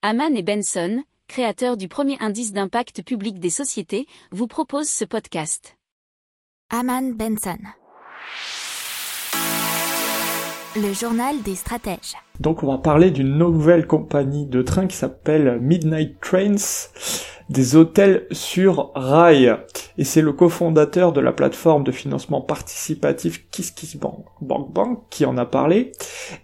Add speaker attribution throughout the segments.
Speaker 1: Haman et Benson, créateurs du premier indice d'impact public des sociétés, vous proposent ce podcast.
Speaker 2: Haman Benson. Le journal des stratèges.
Speaker 3: Donc on va parler d'une nouvelle compagnie de train qui s'appelle Midnight Trains, des hôtels sur rail. Et c'est le cofondateur de la plateforme de financement participatif KissKissBank Bank qui en a parlé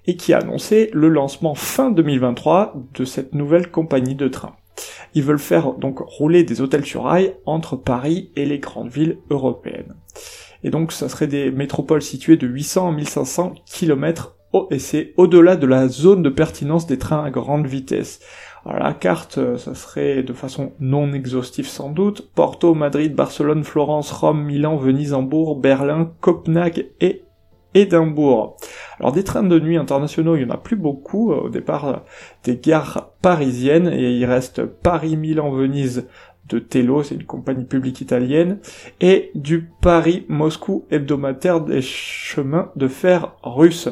Speaker 3: et qui a annoncé le lancement fin 2023 de cette nouvelle compagnie de train. Ils veulent faire donc rouler des hôtels sur rail entre Paris et les grandes villes européennes. Et donc ça serait des métropoles situées de 800 à 1500 km et c'est au-delà de la zone de pertinence des trains à grande vitesse. Alors la carte, euh, ça serait de façon non exhaustive sans doute, Porto, Madrid, Barcelone, Florence, Rome, Milan, Venise, Hambourg, Berlin, Copenhague et Édimbourg. Alors des trains de nuit internationaux, il y en a plus beaucoup, euh, au départ euh, des gares parisiennes, et il reste Paris, Milan, Venise, de Tello, c'est une compagnie publique italienne, et du Paris-Moscou hebdomadaire des chemins de fer russes.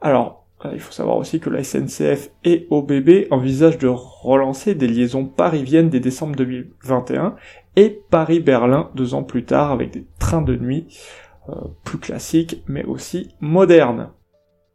Speaker 3: Alors, il faut savoir aussi que la SNCF et OBB envisagent de relancer des liaisons parisiennes dès décembre 2021 et Paris-Berlin deux ans plus tard avec des trains de nuit euh, plus classiques mais aussi modernes.